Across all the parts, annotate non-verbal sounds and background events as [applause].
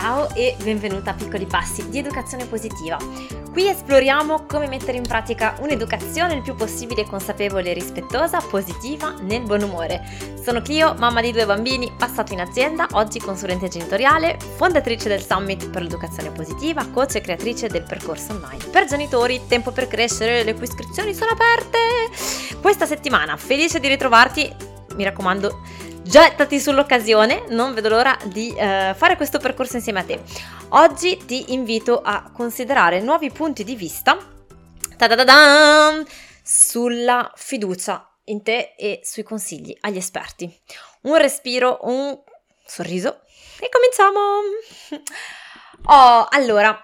Ciao e benvenuta a Piccoli Passi di Educazione Positiva. Qui esploriamo come mettere in pratica un'educazione il più possibile consapevole rispettosa, positiva, nel buon umore. Sono Clio, mamma di due bambini, passato in azienda, oggi consulente genitoriale, fondatrice del Summit per l'Educazione Positiva, coach e creatrice del percorso online. Per genitori, tempo per crescere, le cui iscrizioni sono aperte! Questa settimana, felice di ritrovarti, mi raccomando gettati sull'occasione, non vedo l'ora di uh, fare questo percorso insieme a te. Oggi ti invito a considerare nuovi punti di vista sulla fiducia in te e sui consigli agli esperti. Un respiro, un sorriso e cominciamo! [laughs] Oh, allora,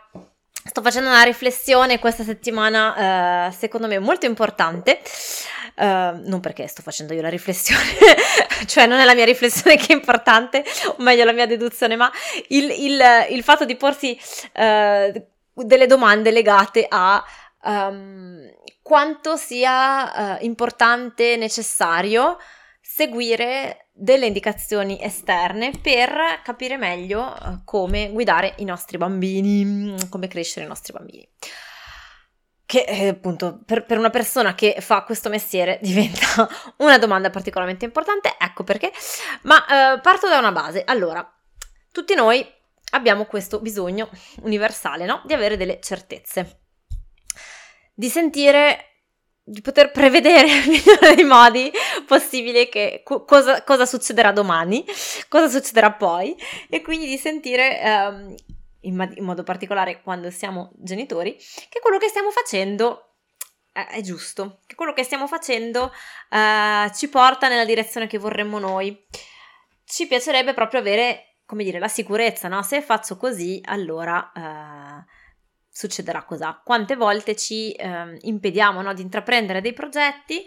sto facendo una riflessione questa settimana, uh, secondo me molto importante. Uh, non perché sto facendo io la riflessione, [laughs] cioè non è la mia riflessione che è importante, o meglio la mia deduzione, ma il, il, il fatto di porsi uh, delle domande legate a um, quanto sia uh, importante, necessario seguire delle indicazioni esterne per capire meglio come guidare i nostri bambini, come crescere i nostri bambini che eh, appunto per, per, una persona che fa questo mestiere [laughs] diventa una domanda particolarmente importante, ecco perché, ma eh, parto da una base. Allora, tutti noi abbiamo questo bisogno universale, no? Di avere delle certezze, di sentire, di poter prevedere [laughs] nel migliore dei modi possibili che co- cosa, cosa, succederà domani, cosa succederà poi, e quindi di sentire ehm, in, in modo particolare quando siamo genitori, che quello che stiamo facendo è giusto, che quello che stiamo facendo uh, ci porta nella direzione che vorremmo noi. Ci piacerebbe proprio avere, come dire, la sicurezza, no? Se faccio così, allora uh, succederà cosa. Quante volte ci uh, impediamo no, di intraprendere dei progetti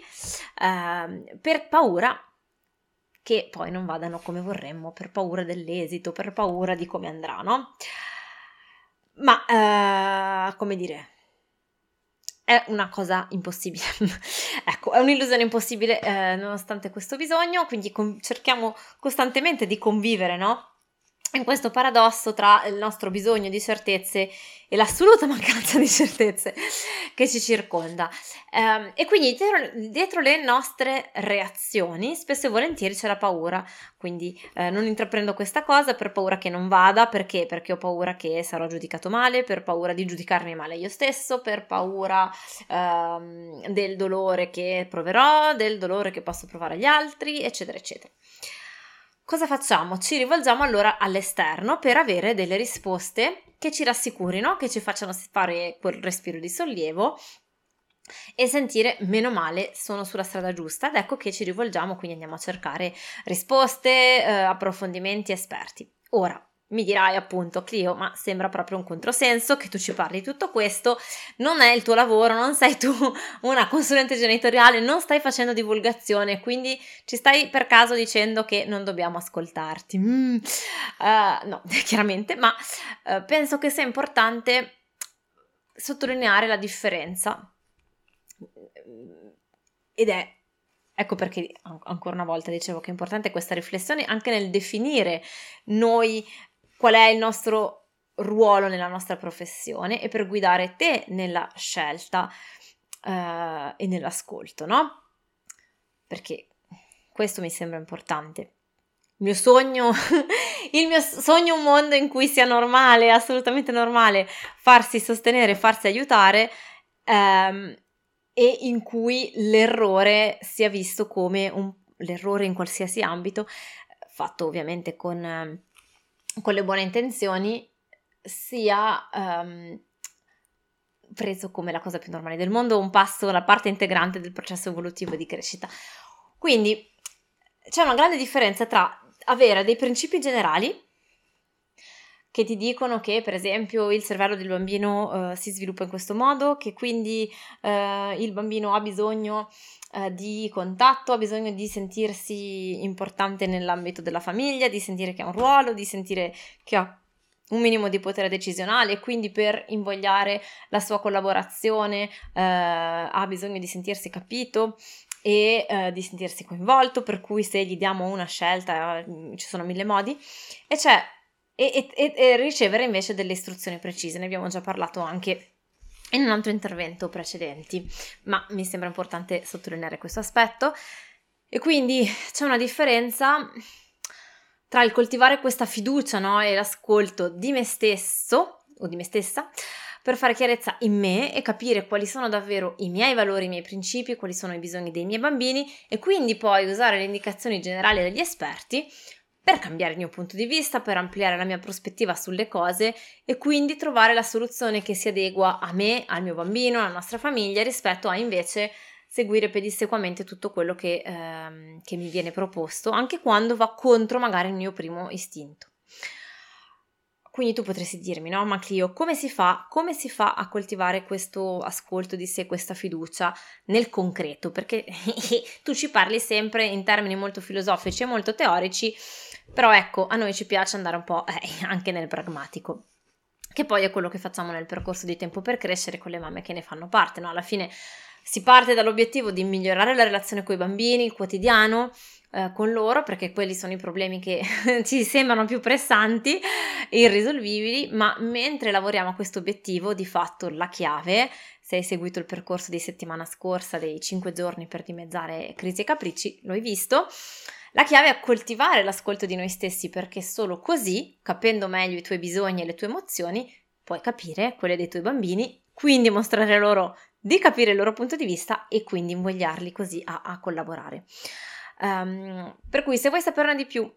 ehm, per paura che poi non vadano come vorremmo, per paura dell'esito, per paura di come andrà, no? Ma, uh, come dire, è una cosa impossibile. [laughs] ecco, è un'illusione impossibile eh, nonostante questo bisogno, quindi con- cerchiamo costantemente di convivere, no? In questo paradosso tra il nostro bisogno di certezze e l'assoluta [laughs] mancanza di certezze che ci circonda. Um, e quindi dietro, le nostre reazioni spesso e volentieri c'è la paura, quindi eh, non intraprendo questa cosa per paura che non vada, perché? Perché ho paura che sarò giudicato male, per paura di giudicarmi male io stesso, per paura um, del dolore che proverò, del dolore che posso provare agli altri, eccetera, eccetera. Cosa facciamo? Ci rivolgiamo allora all'esterno per avere delle risposte che ci rassicurino, che ci facciano fare quel respiro di sollievo e sentire meno male sono sulla strada giusta ed ecco che ci rivolgiamo, quindi andiamo a cercare risposte, eh, approfondimenti, esperti. Ora, mi dirai appunto, Clio, ma sembra proprio un controsenso che tu ci parli di tutto questo, non è il tuo lavoro, non sei tu [laughs] una consulente genitoriale, non stai facendo divulgazione, quindi ci stai per caso dicendo che non dobbiamo ascoltarti. Mm, uh, no, [laughs] chiaramente, ma uh, penso che sia importante sottolineare la differenza. Ed è Ecco perché ancora una volta dicevo che è importante questa riflessione anche nel definire noi qual è il nostro ruolo nella nostra professione e per guidare te nella scelta uh, e nell'ascolto, no? Perché questo mi sembra importante. Il mio sogno, [laughs] il mio sogno è un mondo in cui sia normale, assolutamente normale, farsi sostenere, farsi aiutare um, e in cui l'errore sia visto come un, l'errore in qualsiasi ambito, fatto ovviamente con con le buone intenzioni sia um, preso come la cosa più normale del mondo, un passo, la parte integrante del processo evolutivo di crescita. Quindi c'è una grande differenza tra avere dei principi generali che ti dicono che per esempio il cervello del bambino uh, si sviluppa in questo modo, che quindi uh, il bambino ha bisogno uh, di contatto, ha bisogno di sentirsi importante nell'ambito della famiglia, di sentire che ha un ruolo, di sentire che ha un minimo di potere decisionale e quindi per invogliare la sua collaborazione ha bisogno di sentirsi capito e di sentirsi coinvolto, per cui se gli diamo una scelta ci sono mille modi e e, e, e ricevere invece delle istruzioni precise. Ne abbiamo già parlato anche in un altro intervento precedenti, ma mi sembra importante sottolineare questo aspetto. E quindi c'è una differenza tra il coltivare questa fiducia no, e l'ascolto di me stesso o di me stessa per fare chiarezza in me e capire quali sono davvero i miei valori, i miei principi, quali sono i bisogni dei miei bambini e quindi poi usare le indicazioni generali degli esperti per cambiare il mio punto di vista, per ampliare la mia prospettiva sulle cose e quindi trovare la soluzione che si adegua a me, al mio bambino, alla nostra famiglia rispetto a invece seguire pedissequamente tutto quello che, ehm, che mi viene proposto, anche quando va contro magari il mio primo istinto. Quindi tu potresti dirmi, no, ma Clio, come si fa? Come si fa a coltivare questo ascolto di sé, questa fiducia nel concreto? Perché [laughs] tu ci parli sempre in termini molto filosofici e molto teorici, però ecco, a noi ci piace andare un po' [laughs] eh, anche nel pragmatico che poi è quello che facciamo nel percorso di tempo per crescere con le mamme che ne fanno parte, no? Alla fine si parte dall'obiettivo di migliorare la relazione con i bambini, il quotidiano, eh, con loro, perché quelli sono i problemi che [laughs] ci sembrano più pressanti e irrisolvibili, ma mentre lavoriamo a questo obiettivo, di fatto la chiave, se hai seguito il percorso di settimana scorsa dei 5 giorni per dimezzare crisi e capricci, lo hai visto, la chiave è coltivare l'ascolto di noi stessi perché solo così, capendo meglio i tuoi bisogni e le tue emozioni, puoi capire quelle dei tuoi bambini, quindi mostrare loro di capire il loro punto di vista e quindi invogliarli così a, a collaborare. Um, per cui se vuoi saperne di più,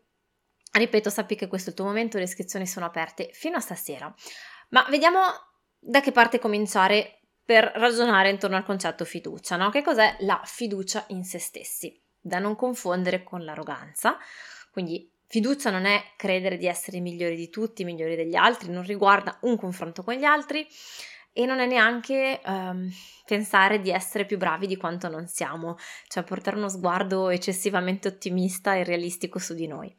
ripeto, sappi che questo è il tuo momento, le iscrizioni sono aperte fino a stasera. Ma vediamo da che parte cominciare per ragionare intorno al concetto fiducia, no? Che cos'è la fiducia in se stessi? Da non confondere con l'arroganza. Quindi fiducia non è credere di essere migliori di tutti, migliori degli altri, non riguarda un confronto con gli altri, e non è neanche um, pensare di essere più bravi di quanto non siamo, cioè portare uno sguardo eccessivamente ottimista e realistico su di noi.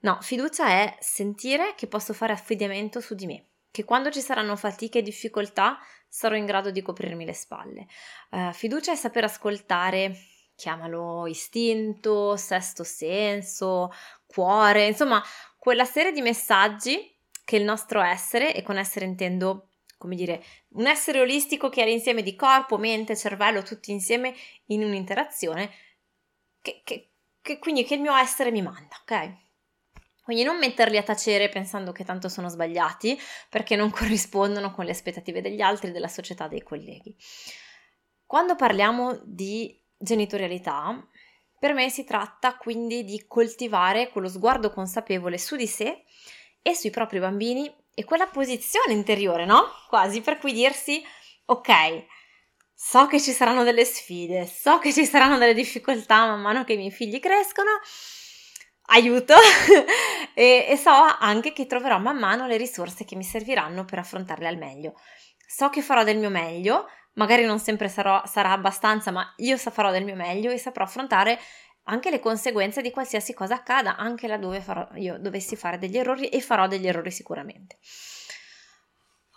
No, fiducia è sentire che posso fare affidamento su di me, che quando ci saranno fatiche e difficoltà sarò in grado di coprirmi le spalle. Uh, fiducia è saper ascoltare, chiamalo istinto, sesto senso, cuore, insomma, quella serie di messaggi che il nostro essere, e con essere intendo come dire, un essere olistico che è l'insieme di corpo, mente, cervello, tutti insieme in un'interazione, che, che, che quindi che il mio essere mi manda, ok? Quindi non metterli a tacere pensando che tanto sono sbagliati perché non [laughs] corrispondono con le aspettative degli altri, della società, dei colleghi. Quando parliamo di genitorialità, per me si tratta quindi di coltivare quello sguardo consapevole su di sé e sui propri bambini e quella posizione interiore, no? Quasi per cui dirsi, ok, so che ci saranno delle sfide, so che ci saranno delle difficoltà man mano che i miei figli crescono, aiuto, [laughs] e, e, so anche che troverò man mano le risorse che mi serviranno per affrontarle al meglio. So che farò del mio meglio, magari non sempre sarò, sarà abbastanza, ma io farò del mio meglio e saprò affrontare anche le conseguenze di qualsiasi cosa accada, anche laddove farò, io dovessi fare degli errori e farò degli errori sicuramente.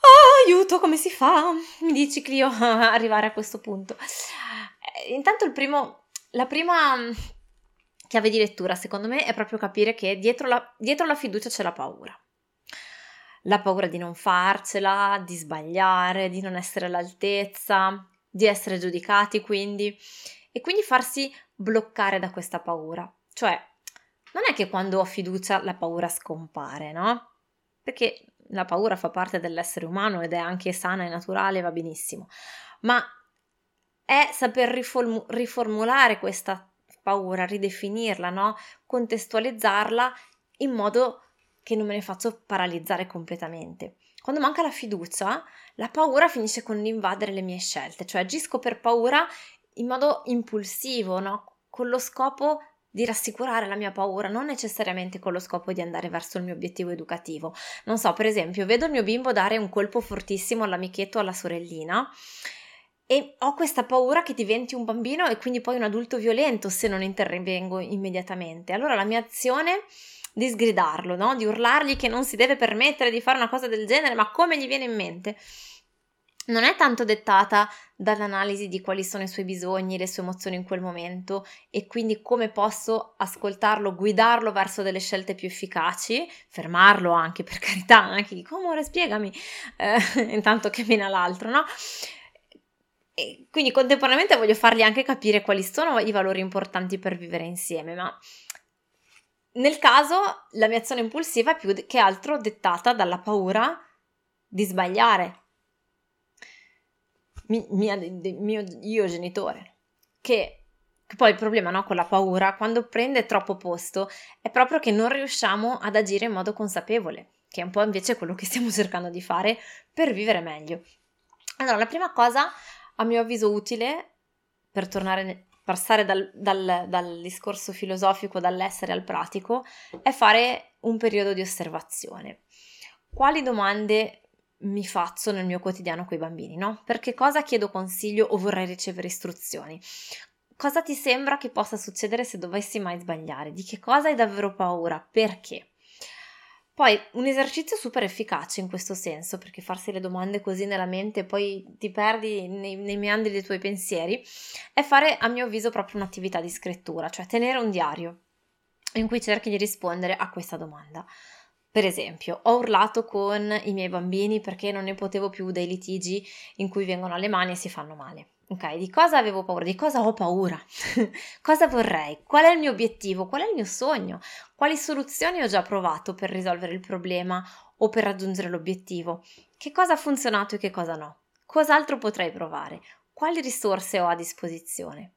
Oh, aiuto, come si fa? Mi dici Clio [laughs] arrivare a questo punto. Eh, intanto il primo, la prima mm, chiave di lettura, secondo me, è proprio capire che dietro la, dietro la fiducia c'è la paura. La paura di non farcela, di sbagliare, di non essere all'altezza, di essere giudicati quindi e quindi farsi bloccare da questa paura. Cioè, non è che quando ho fiducia la paura scompare, no? Perché la paura fa parte dell'essere umano ed è anche sana e naturale, va benissimo, ma è saper riformu- riformulare questa paura, ridefinirla, no? Contestualizzarla in modo che non me ne faccio paralizzare completamente. Quando manca la fiducia, la paura finisce con l'invadere le mie scelte, cioè agisco per paura in modo impulsivo, no? con lo scopo di rassicurare la mia paura, non necessariamente con lo scopo di andare verso il mio obiettivo educativo. Non so, per esempio, vedo il mio bimbo dare un colpo fortissimo all'amichetto o alla sorellina e ho questa paura che diventi un bambino e quindi poi un adulto violento se non intervengo immediatamente. Allora la mia azione di sgridarlo, no? di urlargli che non si deve permettere di fare una cosa del genere, ma come gli viene in mente? non è tanto dettata dall'analisi di quali sono i suoi bisogni, le sue emozioni in quel momento e quindi come posso ascoltarlo, guidarlo verso delle scelte più efficaci, fermarlo anche per [laughs] carità, anche dico amore spiegami, eh, [laughs] intanto cammina l'altro, no? E quindi contemporaneamente voglio fargli anche capire quali sono i valori importanti per vivere insieme, ma nel caso la mia azione impulsiva è più che altro dettata dalla paura di sbagliare, mia, mio io genitore, che, che poi il problema no, con la paura, quando prende troppo posto, è proprio che non riusciamo ad agire in modo consapevole, che è un po' invece quello che stiamo [laughs] cercando di fare per vivere meglio. Allora, la prima cosa, a mio avviso utile, per tornare passare dal, dal, dal, discorso filosofico, dall'essere al pratico, è fare un periodo di osservazione. Quali domande mi faccio nel mio quotidiano con i bambini, no? Per che cosa chiedo consiglio o vorrei ricevere istruzioni? Cosa ti sembra che possa succedere se dovessi mai sbagliare? Di che cosa hai davvero paura? Perché? Poi un esercizio super efficace in questo senso, perché farsi le domande così nella mente e poi ti perdi nei, nei, meandri dei tuoi pensieri, è fare a mio avviso proprio un'attività di scrittura, cioè tenere un diario in cui cerchi di rispondere a questa domanda. Per esempio, ho urlato con i miei bambini perché non ne potevo più dei litigi in cui vengono alle mani e si fanno male. Ok, di cosa avevo paura? Di cosa ho paura? [laughs] cosa vorrei? Qual è il mio obiettivo? Qual è il mio sogno? Quali soluzioni ho già provato per risolvere il problema o per raggiungere l'obiettivo? Che cosa ha funzionato e che cosa no? Cos'altro potrei provare? Quali risorse ho a disposizione?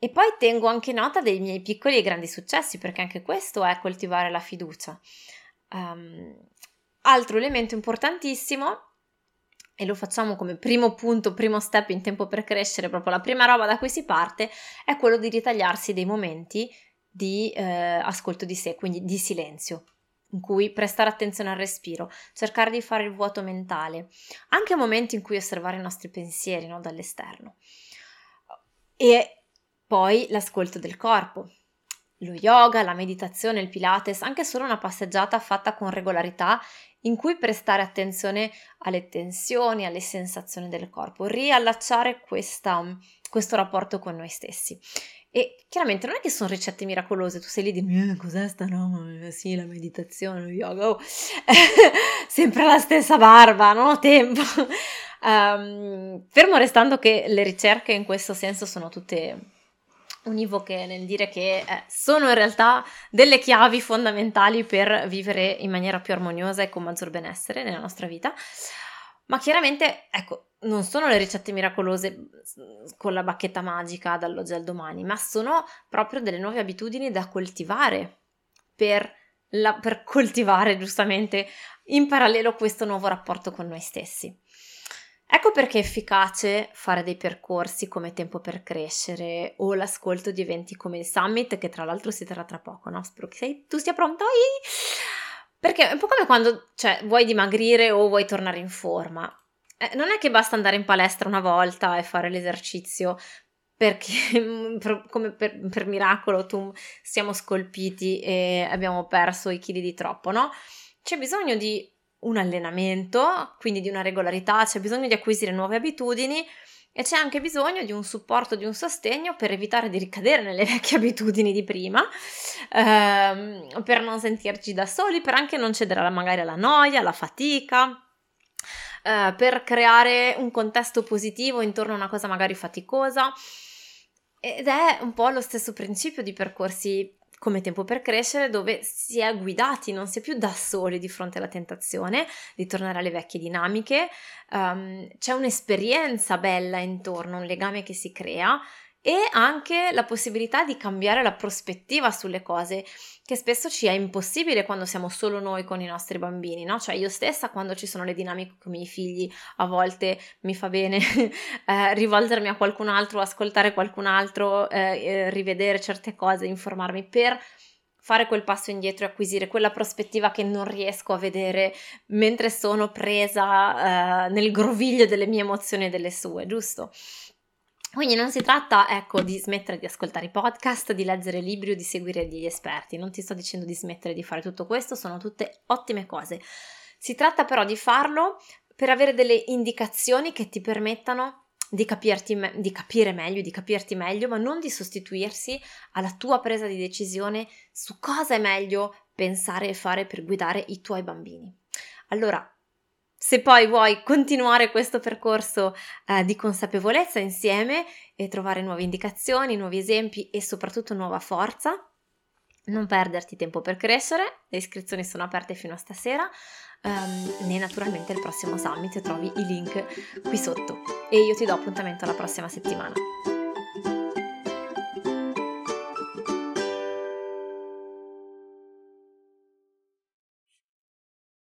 E poi tengo anche nota dei miei piccoli e grandi successi, perché anche questo è coltivare la fiducia. Um, altro elemento importantissimo, e lo facciamo come primo punto, primo step in tempo per crescere, proprio la prima roba da cui si parte, è quello di ritagliarsi dei momenti di eh, ascolto di sé, quindi di silenzio in cui prestare attenzione al respiro, cercare di fare il vuoto mentale, anche momenti in cui osservare i nostri pensieri no, dall'esterno. E poi l'ascolto del corpo, lo yoga, la meditazione, il pilates, anche solo una passeggiata fatta con regolarità in cui prestare attenzione alle tensioni, alle sensazioni del corpo, riallacciare questa, questo rapporto con noi stessi. E chiaramente non è che sono ricette miracolose, tu sei lì di eh, cos'è sta roba? Sì, la meditazione, lo yoga, oh. [laughs] sempre la stessa barba, non ho tempo. Um, fermo restando che le ricerche in questo senso sono tutte univoche nel dire che eh, sono in realtà delle chiavi fondamentali per vivere in maniera più armoniosa e con maggior benessere nella nostra vita. Ma chiaramente, ecco, non sono le ricette miracolose con la bacchetta magica dall'oggi al domani, ma sono proprio delle nuove abitudini da coltivare per, la, per coltivare giustamente in parallelo questo nuovo rapporto con noi stessi. Ecco perché è efficace fare dei percorsi come Tempo per Crescere o l'ascolto di eventi come il Summit, che tra l'altro si terrà tra poco, no? Spero che sei, tu sia pronto. Perché è un po' come quando cioè, vuoi dimagrire o vuoi tornare in forma. Eh, non è che basta andare in palestra una volta e fare l'esercizio perché [laughs] come per, per miracolo tu siamo scolpiti e abbiamo perso i chili di troppo, no? C'è bisogno di un allenamento, quindi di una regolarità, c'è bisogno di acquisire nuove abitudini e c'è anche bisogno di un supporto, di un sostegno per evitare di ricadere nelle [laughs] vecchie abitudini di prima, ehm, per non sentirci da soli, per anche non cedere magari alla noia, alla fatica, eh, per creare un contesto positivo intorno a una cosa magari faticosa. Ed è un po' lo stesso principio di percorsi come tempo per crescere dove si è guidati, non si è più da soli di fronte alla tentazione di tornare alle vecchie dinamiche, um, c'è un'esperienza bella intorno, un legame che si crea e anche la possibilità di cambiare la prospettiva sulle cose, che spesso ci è impossibile quando siamo solo noi con i nostri bambini, no? Cioè io stessa quando ci sono le dinamiche con i miei figli, a volte mi fa bene [laughs] eh, rivolgermi a qualcun altro, ascoltare qualcun altro, eh, eh, rivedere certe cose, informarmi per fare quel passo indietro e acquisire quella prospettiva che non riesco a vedere mentre sono presa eh, nel groviglio delle mie emozioni e delle sue, giusto? Quindi non si tratta, ecco, di smettere di ascoltare i podcast, di leggere libri o di seguire degli esperti. Non ti sto dicendo di smettere di fare tutto questo, sono tutte ottime cose. Si tratta però di farlo per avere delle indicazioni che ti permettano di, capirti, di capire meglio, di capirti meglio, ma non di sostituirsi alla tua presa di decisione su cosa è meglio pensare e fare per guidare i tuoi bambini. Allora, se poi vuoi continuare questo percorso eh, di consapevolezza insieme e trovare nuove indicazioni, nuovi esempi e soprattutto nuova forza, non perderti tempo per crescere, le iscrizioni sono aperte fino a stasera, um, né naturalmente il prossimo summit, trovi i link qui sotto e io ti do appuntamento la prossima settimana.